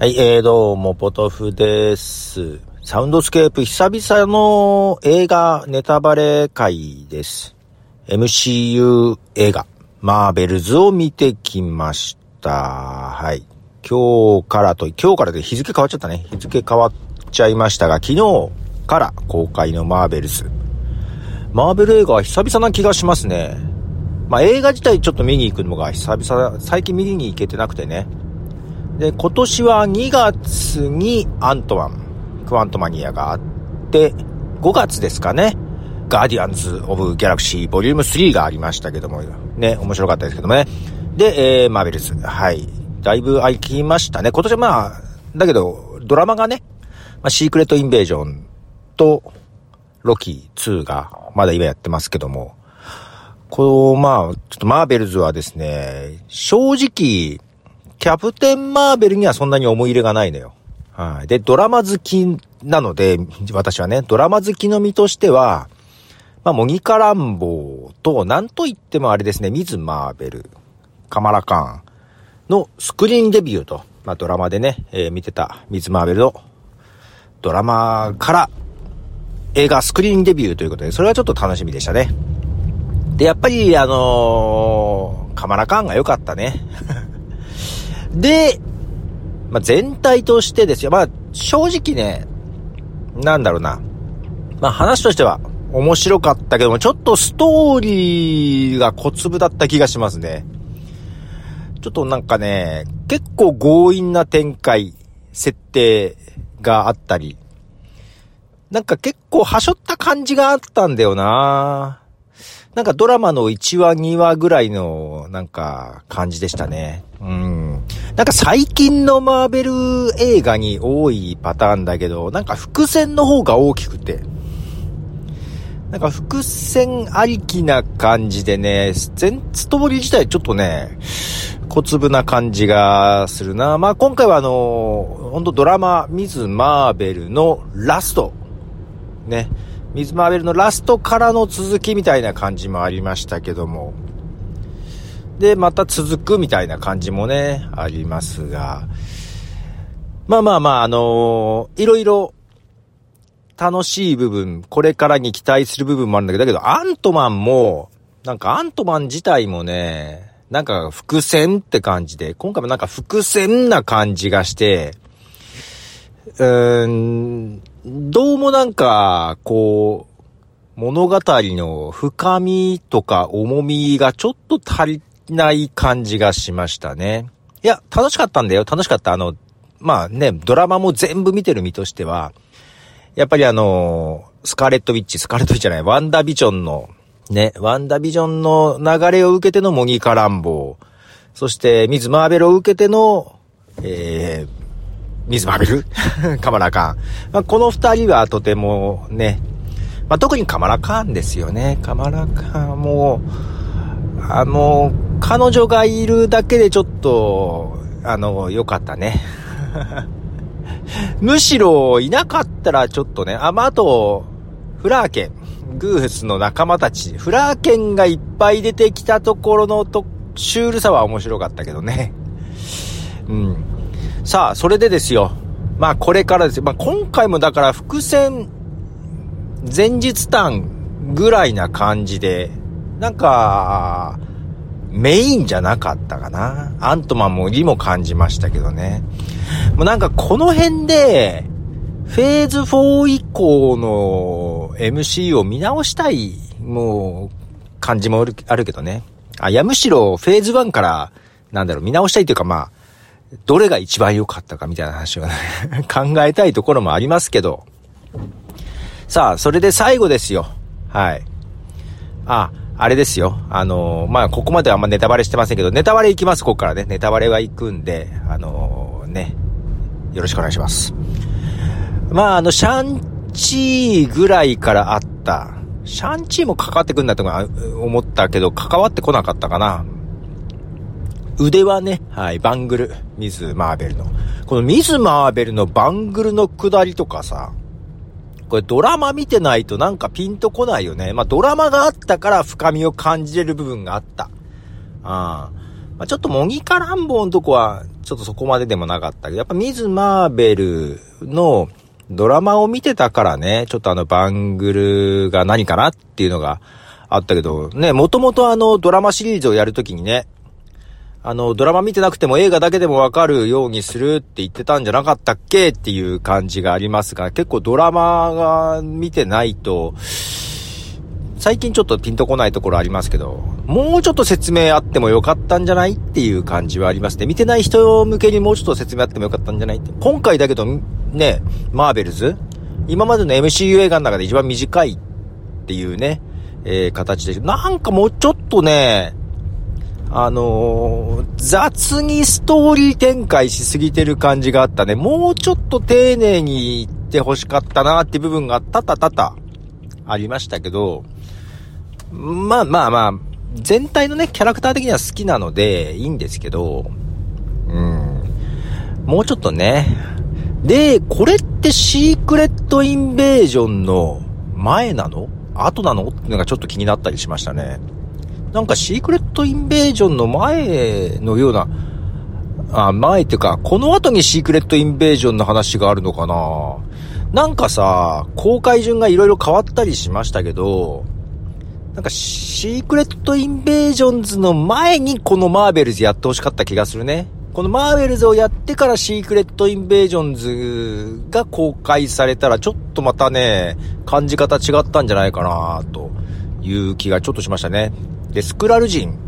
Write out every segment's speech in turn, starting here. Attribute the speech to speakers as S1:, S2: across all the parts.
S1: はい、えー、どうも、ポトフです。サウンドスケープ久々の映画ネタバレ会です。MCU 映画、マーベルズを見てきました。はい。今日からと、今日からで日付変わっちゃったね。日付変わっちゃいましたが、昨日から公開のマーベルズ。マーベル映画は久々な気がしますね。まあ映画自体ちょっと見に行くのが久々、最近見に行けてなくてね。で、今年は2月にアントマン、クワントマニアがあって、5月ですかね、ガーディアンズ・オブ・ギャラクシーボリューム3がありましたけども、ね、面白かったですけどもね。で、えー、マーベルズ。はい。だいぶ空きましたね。今年はまあ、だけど、ドラマがね、まあ、シークレット・インベージョンと、ロキ2が、まだ今やってますけども、こう、まあ、ちょっとマーベルズはですね、正直、キャプテンマーベルにはそんなに思い入れがないのよ。はい。で、ドラマ好きなので、私はね、ドラマ好きの身としては、まあ、モニカランボーと、なんと言ってもあれですね、ミズ・マーベル、カマラカーンのスクリーンデビューと、まあ、ドラマでね、えー、見てたミズ・マーベルのドラマから映画スクリーンデビューということで、それはちょっと楽しみでしたね。で、やっぱり、あのー、カマラカンが良かったね。で、まあ、全体としてですよ。まあ、正直ね、なんだろうな。まあ、話としては面白かったけども、ちょっとストーリーが小粒だった気がしますね。ちょっとなんかね、結構強引な展開、設定があったり、なんか結構はしょった感じがあったんだよななんかドラマの1話2話ぐらいのなんか感じでしたね。うん。なんか最近のマーベル映画に多いパターンだけど、なんか伏線の方が大きくて。なんか伏線ありきな感じでね、全ストーリー自体ちょっとね、小粒な感じがするな。まあ今回はあの、ほんとドラマ、ミズ・マーベルのラスト。ね。ミズ・マーベルのラストからの続きみたいな感じもありましたけども。で、また続くみたいな感じもね、ありますが。まあまあまあ、あのー、いろいろ楽しい部分、これからに期待する部分もあるんだけど、だけどアントマンも、なんかアントマン自体もね、なんか伏線って感じで、今回もなんか伏線な感じがして、うーん、どうもなんか、こう、物語の深みとか重みがちょっと足りない感じがしましたね。いや、楽しかったんだよ。楽しかった。あの、まあね、ドラマも全部見てる身としては、やっぱりあの、スカーレットウィッチ、スカーレットウィッチじゃない、ワンダビジョンの、ね、ワンダビジョンの流れを受けてのモニカランボー、そしてミズ・マーベルを受けての、えー、ミズ・マーベルカマラカーン。まあ、この二人はとてもね、まあ、特にカマラカーンですよね。カマラカーンも、あの、彼女がいるだけでちょっと、あの、良かったね。むしろ、いなかったらちょっとね、あ、まあ、あと、フラーケン、グーフスの仲間たち、フラーケンがいっぱい出てきたところのと、シュールさは面白かったけどね。うん。さあ、それでですよ。まあこれからですよ。まあ今回もだから伏線、前日短ぐらいな感じで、なんか、メインじゃなかったかな。アントマンもリも感じましたけどね。もうなんかこの辺で、フェーズ4以降の MC を見直したい、もう、感じもあるけどね。あ、いや、むしろフェーズ1から、なんだろう、見直したいというかまあ、どれが一番良かったかみたいな話をね 考えたいところもありますけど。さあ、それで最後ですよ。はい。あ、あれですよ。あの、まあ、ここまではあんまネタバレしてませんけど、ネタバレ行きます、ここからね。ネタバレは行くんで、あの、ね、よろしくお願いします。まあ、あの、シャンチーぐらいからあった、シャンチーも関わってくんだとか思ったけど、関わってこなかったかな。腕はね、はい、バングル、ミズ・マーベルの。このミズ・マーベルのバングルの下りとかさ、これドラマ見てないとなんかピンとこないよね。まあドラマがあったから深みを感じれる部分があった。あまあ、ちょっとモギカランボのとこはちょっとそこまででもなかったけど、やっぱミズ・マーベルのドラマを見てたからね、ちょっとあのバングルが何かなっていうのがあったけど、ね、もともとあのドラマシリーズをやるときにね、あの、ドラマ見てなくても映画だけでもわかるようにするって言ってたんじゃなかったっけっていう感じがありますが、結構ドラマが見てないと、最近ちょっとピンとこないところありますけど、もうちょっと説明あってもよかったんじゃないっていう感じはありますね。見てない人向けにもうちょっと説明あってもよかったんじゃないって。今回だけど、ね、マーベルズ今までの MCU 映画の中で一番短いっていうね、えー、形で、なんかもうちょっとね、あのー、雑にストーリー展開しすぎてる感じがあったね。もうちょっと丁寧に言って欲しかったなって部分がたたたたありましたけど、まあまあまあ、全体のね、キャラクター的には好きなのでいいんですけど、うん。もうちょっとね。で、これってシークレットインベージョンの前なの？後なの？っていうのがちょっと気になったりしましたね。なんかシークレットインベージョンの前のような、あ、前っていうか、この後にシークレットインベージョンの話があるのかななんかさ、公開順がいろいろ変わったりしましたけど、なんかシークレットインベージョンズの前にこのマーベルズやってほしかった気がするね。このマーベルズをやってからシークレットインベージョンズが公開されたらちょっとまたね、感じ方違ったんじゃないかなという気がちょっとしましたね。で、スクラル人。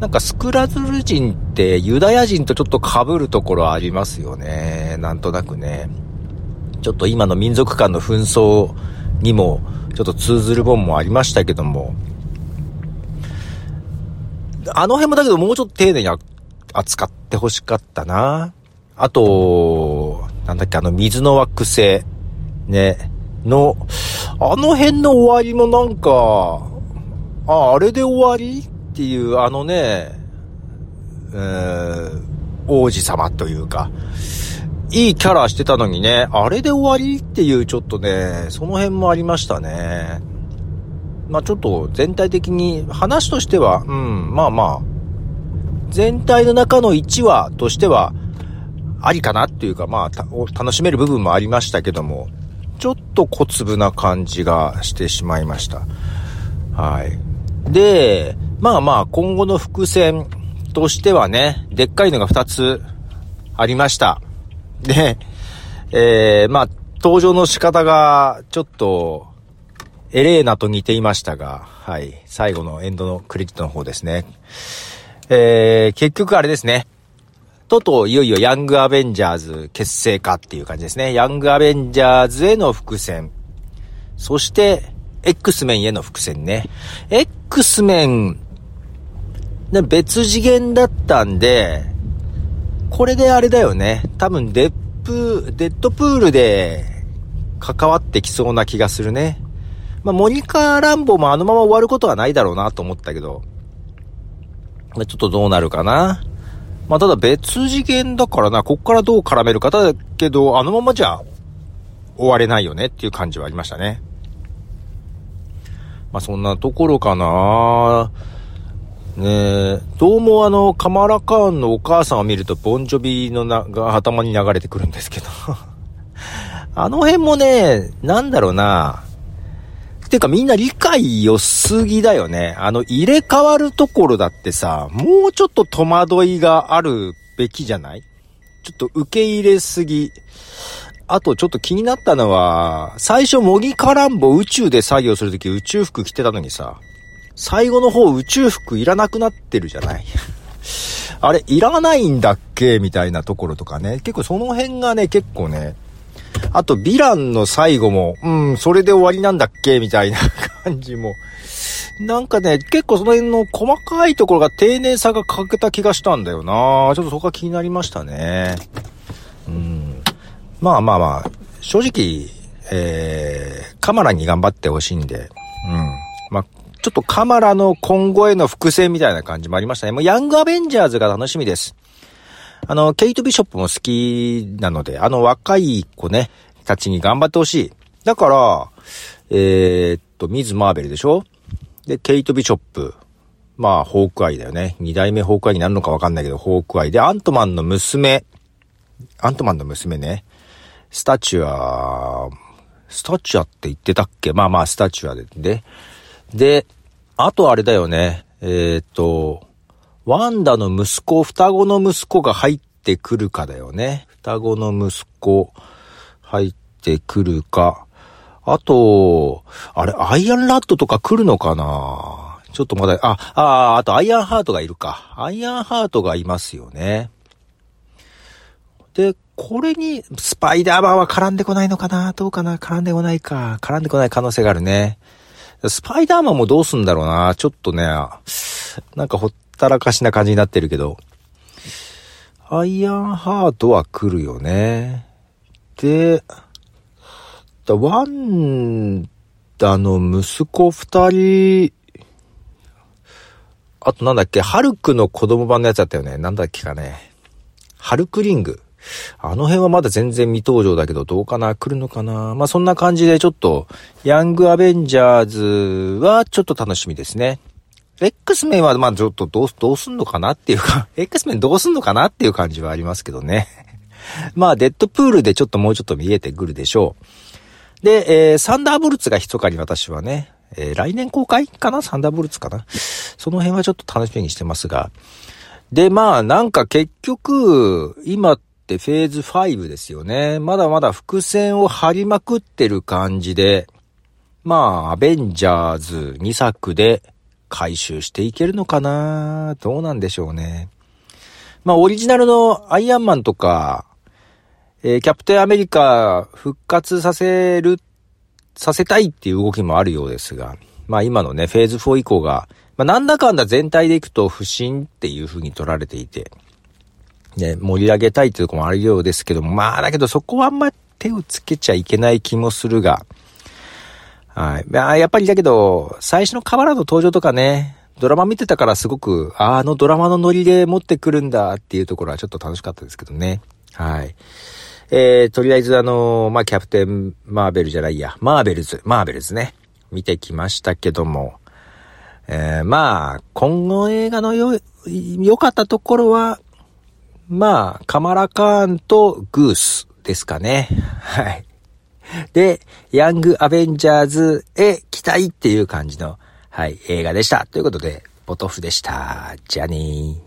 S1: なんかスクラル人ってユダヤ人とちょっと被るところありますよね。なんとなくね。ちょっと今の民族間の紛争にもちょっと通ずる本もありましたけども。あの辺もだけどもうちょっと丁寧に扱ってほしかったな。あと、なんだっけ、あの水の惑星、ね、の、あの辺の終わりもなんか、あ、あれで終わり？っていう、あのね、えー、王子様というか、いいキャラしてたのにね、あれで終わりっていうちょっとね、その辺もありましたね。まあちょっと全体的に話としては、うん、まあまあ、全体の中の1話としては、ありかなっていうか、まあ、楽しめる部分もありましたけども、ちょっと小粒な感じがしてしまいました。はい。で、まあまあ、今後の伏線としてはね、でっかいのが2つありました。で、えー、まあ、登場の仕方が、ちょっと、エレーナと似ていましたが、はい。最後のエンドのクレジットの方ですね。えー、結局あれですね。とといよいよヤングアベンジャーズ結成かっていう感じですね。ヤングアベンジャーズへの伏線。そして、X メンへの伏線ね。X メン、別次元だったんで、これであれだよね。多分デップ、デッドプールで関わってきそうな気がするね。まあ、モニカ・ランボもあのまま終わることはないだろうなと思ったけど、ちょっとどうなるかな。まあ、ただ別次元だからな、こっからどう絡めるか。だけど、あのままじゃ終われないよねっていう感じはありましたね。まあ、そんなところかなねえ、どうもあの、カマラカーンのお母さんを見ると、ボンジョビのな、が頭に流れてくるんですけど あの辺もね、なんだろうな。てかみんな理解良すぎだよね。あの、入れ替わるところだってさ、もうちょっと戸惑いがあるべきじゃない？ちょっと受け入れすぎ。あとちょっと気になったのは、最初模擬カランボ宇宙で作業するとき宇宙服着てたのにさ、最後の方宇宙服いらなくなってるじゃない？あれ、いらないんだっけ？みたいなところとかね。結構その辺がね、結構ね。あと、ヴィランの最後も、うん、それで終わりなんだっけ？みたいな感じも。なんかね、結構その辺の細かいところが丁寧さが欠けた気がしたんだよなちょっとそこが気になりましたね。うん。まあまあまあ、正直、えー、カマラに頑張ってほしいんで、うん。まあ、ちょっとカマラの今後への伏線みたいな感じもありましたね。もうヤングアベンジャーズが楽しみです。あの、ケイト・ビショップも好きなので、あの若い子ね、たちに頑張ってほしい。だから、えー、っと、ミズ・マーベルでしょ？で、ケイト・ビショップ。まあ、ホークアイだよね。二代目ホークアイになるのかわかんないけど、ホークアイで、アントマンの娘。アントマンの娘ね。スタチュア、スタチュアって言ってたっけ？まあまあ、スタチュアで。で、で、あとあれだよね。えー、っと、ワンダの息子、双子の息子が入ってくるかだよね。双子の息子、入ってくるか。あと、あれ、アイアンラッドとか来るのかな？ちょっとまだ、あ、あ、あとアイアンハートがいるか。アイアンハートがいますよね。で、これに、スパイダーマンは絡んでこないのかな？どうかな？絡んでこないか。絡んでこない可能性があるね。スパイダーマンもどうすんだろうな？ちょっとね、なんかほったらかしな感じになってるけど。アイアンハートは来るよね。で、ワンダの息子二人、あとなんだっけ、ハルクの子供版のやつだったよね。なんだっけかね。ハルクリング。あの辺はまだ全然未登場だけど、どうかな？来るのかな？まあ、そんな感じでちょっと、ヤングアベンジャーズはちょっと楽しみですね。X メンはまあちょっとどう、どうすんのかなっていうか、X メンどうすんのかなっていう感じはありますけどね。まあ、デッドプールでちょっともうちょっと見えてくるでしょう。で、えー、サンダーボルツが密かに私はね、えー、来年公開かな？サンダーボルツかな？その辺はちょっと楽しみにしてますが。で、まあ、なんか結局、今ってフェーズ5ですよね。まだまだ伏線を張りまくってる感じで、まあ、アベンジャーズ2作で回収していけるのかな？どうなんでしょうね。まあ、オリジナルのアイアンマンとか、えー、キャプテンアメリカ復活させる、させたいっていう動きもあるようですが、まあ今のね、フェーズ4以降が、まあなんだかんだ全体でいくと不審っていう風に取られていて、ね、盛り上げたいっていうとこもあるようですけども、まあだけどそこはあんま手をつけちゃいけない気もするが、はい。まあやっぱりだけど、最初の河原の登場とかね、ドラマ見てたからすごく、あのドラマのノリで持ってくるんだっていうところはちょっと楽しかったですけどね。はい。えー、とりあえずあの、まあ、キャプテンマーベルじゃないや、マーベルズ、マーベルズね、見てきましたけども、えー、まあ、今後映画のよ、良かったところは、まあ、カマラカーンとグースですかね。はい。で、ヤングアベンジャーズへ期待っていう感じの、はい、映画でした。ということで、ポトフでした。じゃあねー。